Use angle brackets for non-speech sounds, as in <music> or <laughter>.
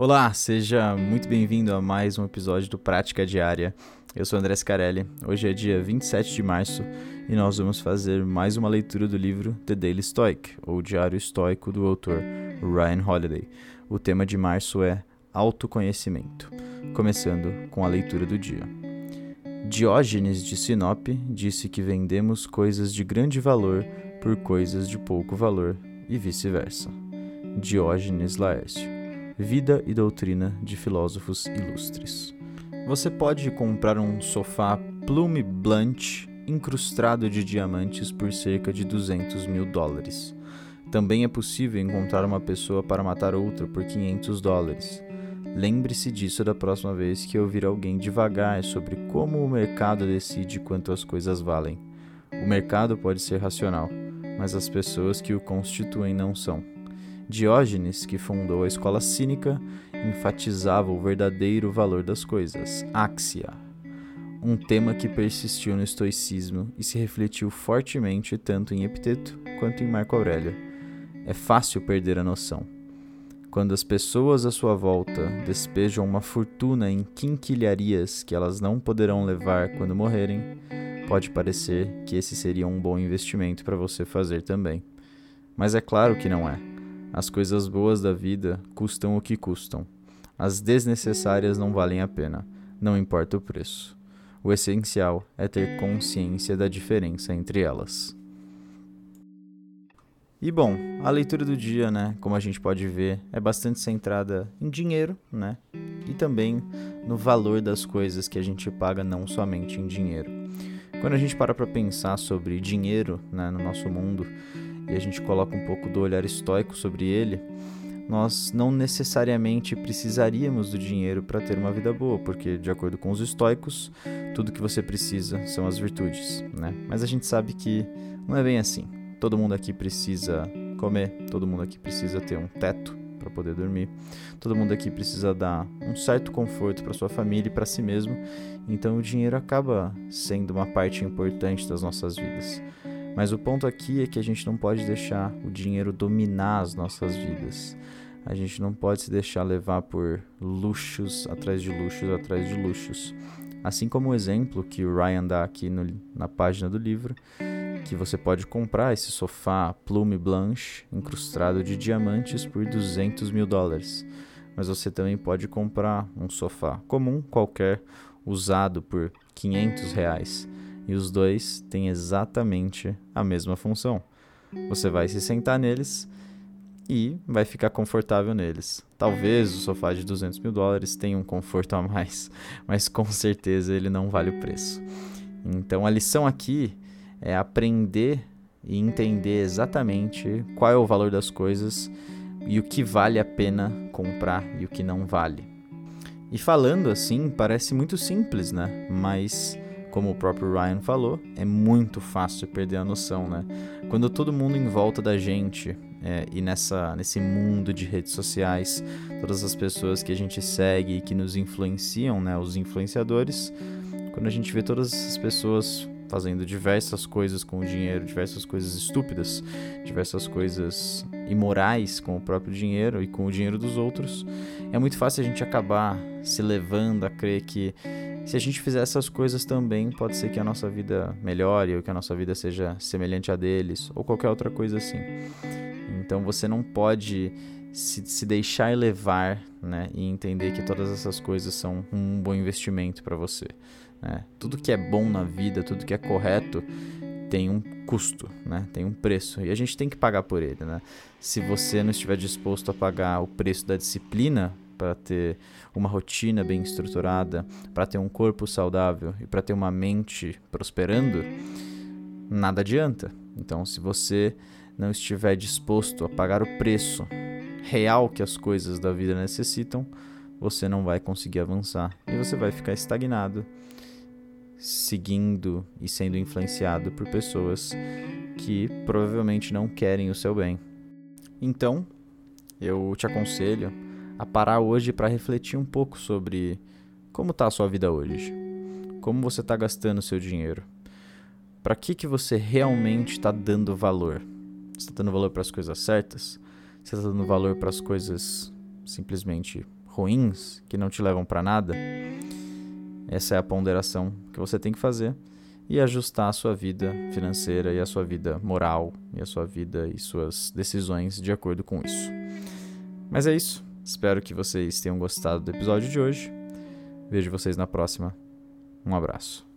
Olá, seja muito bem-vindo a mais um episódio do Prática Diária. Eu sou André Scarelli. Hoje é dia 27 de março e nós vamos fazer mais uma leitura do livro The Daily Stoic, ou Diário Estoico do autor Ryan Holiday. O tema de março é autoconhecimento, começando com a leitura do dia. Diógenes de Sinope disse que vendemos coisas de grande valor por coisas de pouco valor e vice-versa. Diógenes Laércio Vida e Doutrina de Filósofos Ilustres. Você pode comprar um sofá Plume Blanche incrustado de diamantes por cerca de 200 mil dólares. Também é possível encontrar uma pessoa para matar outra por 500 dólares. Lembre-se disso da próxima vez que ouvir alguém devagar sobre como o mercado decide quanto as coisas valem. O mercado pode ser racional, mas as pessoas que o constituem não são. Diógenes, que fundou a escola cínica, enfatizava o verdadeiro valor das coisas, axia, um tema que persistiu no estoicismo e se refletiu fortemente tanto em Epiteto quanto em Marco Aurélio. É fácil perder a noção. Quando as pessoas à sua volta despejam uma fortuna em quinquilharias que elas não poderão levar quando morrerem, pode parecer que esse seria um bom investimento para você fazer também. Mas é claro que não é. As coisas boas da vida custam o que custam. As desnecessárias não valem a pena, não importa o preço. O essencial é ter consciência da diferença entre elas. E bom, a leitura do dia, né, como a gente pode ver, é bastante centrada em dinheiro, né? E também no valor das coisas que a gente paga não somente em dinheiro. Quando a gente para para pensar sobre dinheiro, né, no nosso mundo, e a gente coloca um pouco do olhar estoico sobre ele, nós não necessariamente precisaríamos do dinheiro para ter uma vida boa, porque, de acordo com os estoicos, tudo que você precisa são as virtudes, né? Mas a gente sabe que não é bem assim. Todo mundo aqui precisa comer, todo mundo aqui precisa ter um teto para poder dormir, todo mundo aqui precisa dar um certo conforto para sua família e para si mesmo. Então, o dinheiro acaba sendo uma parte importante das nossas vidas. Mas o ponto aqui é que a gente não pode deixar o dinheiro dominar as nossas vidas. A gente não pode se deixar levar por luxos atrás de luxos atrás de luxos. Assim como o exemplo que o Ryan dá aqui no, na página do livro, que você pode comprar esse sofá Plume Blanche incrustado de diamantes por 200 mil dólares. Mas você também pode comprar um sofá comum, qualquer, usado por 500 reais e os dois têm exatamente a mesma função. Você vai se sentar neles e vai ficar confortável neles. Talvez o sofá de 200 mil dólares tenha um conforto a mais, <laughs> mas com certeza ele não vale o preço. Então a lição aqui é aprender e entender exatamente qual é o valor das coisas e o que vale a pena comprar e o que não vale. E falando assim, parece muito simples, né? Mas como o próprio Ryan falou, é muito fácil perder a noção, né? Quando todo mundo em volta da gente é, e nessa, nesse mundo de redes sociais, todas as pessoas que a gente segue e que nos influenciam, né? Os influenciadores, quando a gente vê todas essas pessoas fazendo diversas coisas com o dinheiro, diversas coisas estúpidas, diversas coisas imorais com o próprio dinheiro e com o dinheiro dos outros, é muito fácil a gente acabar se levando a crer que se a gente fizer essas coisas também, pode ser que a nossa vida melhore ou que a nossa vida seja semelhante a deles ou qualquer outra coisa assim. Então você não pode se, se deixar levar né, e entender que todas essas coisas são um bom investimento para você. Né? Tudo que é bom na vida, tudo que é correto, tem um custo, né? tem um preço e a gente tem que pagar por ele. Né? Se você não estiver disposto a pagar o preço da disciplina para ter uma rotina bem estruturada, para ter um corpo saudável e para ter uma mente prosperando, nada adianta. Então, se você não estiver disposto a pagar o preço real que as coisas da vida necessitam, você não vai conseguir avançar e você vai ficar estagnado, seguindo e sendo influenciado por pessoas que provavelmente não querem o seu bem. Então, eu te aconselho a parar hoje para refletir um pouco sobre como está a sua vida hoje, como você está gastando o seu dinheiro, para que que você realmente está dando valor? Está dando valor para as coisas certas? Você está dando valor para as coisas simplesmente ruins que não te levam para nada? Essa é a ponderação que você tem que fazer e ajustar a sua vida financeira e a sua vida moral e a sua vida e suas decisões de acordo com isso. Mas é isso. Espero que vocês tenham gostado do episódio de hoje. Vejo vocês na próxima. Um abraço.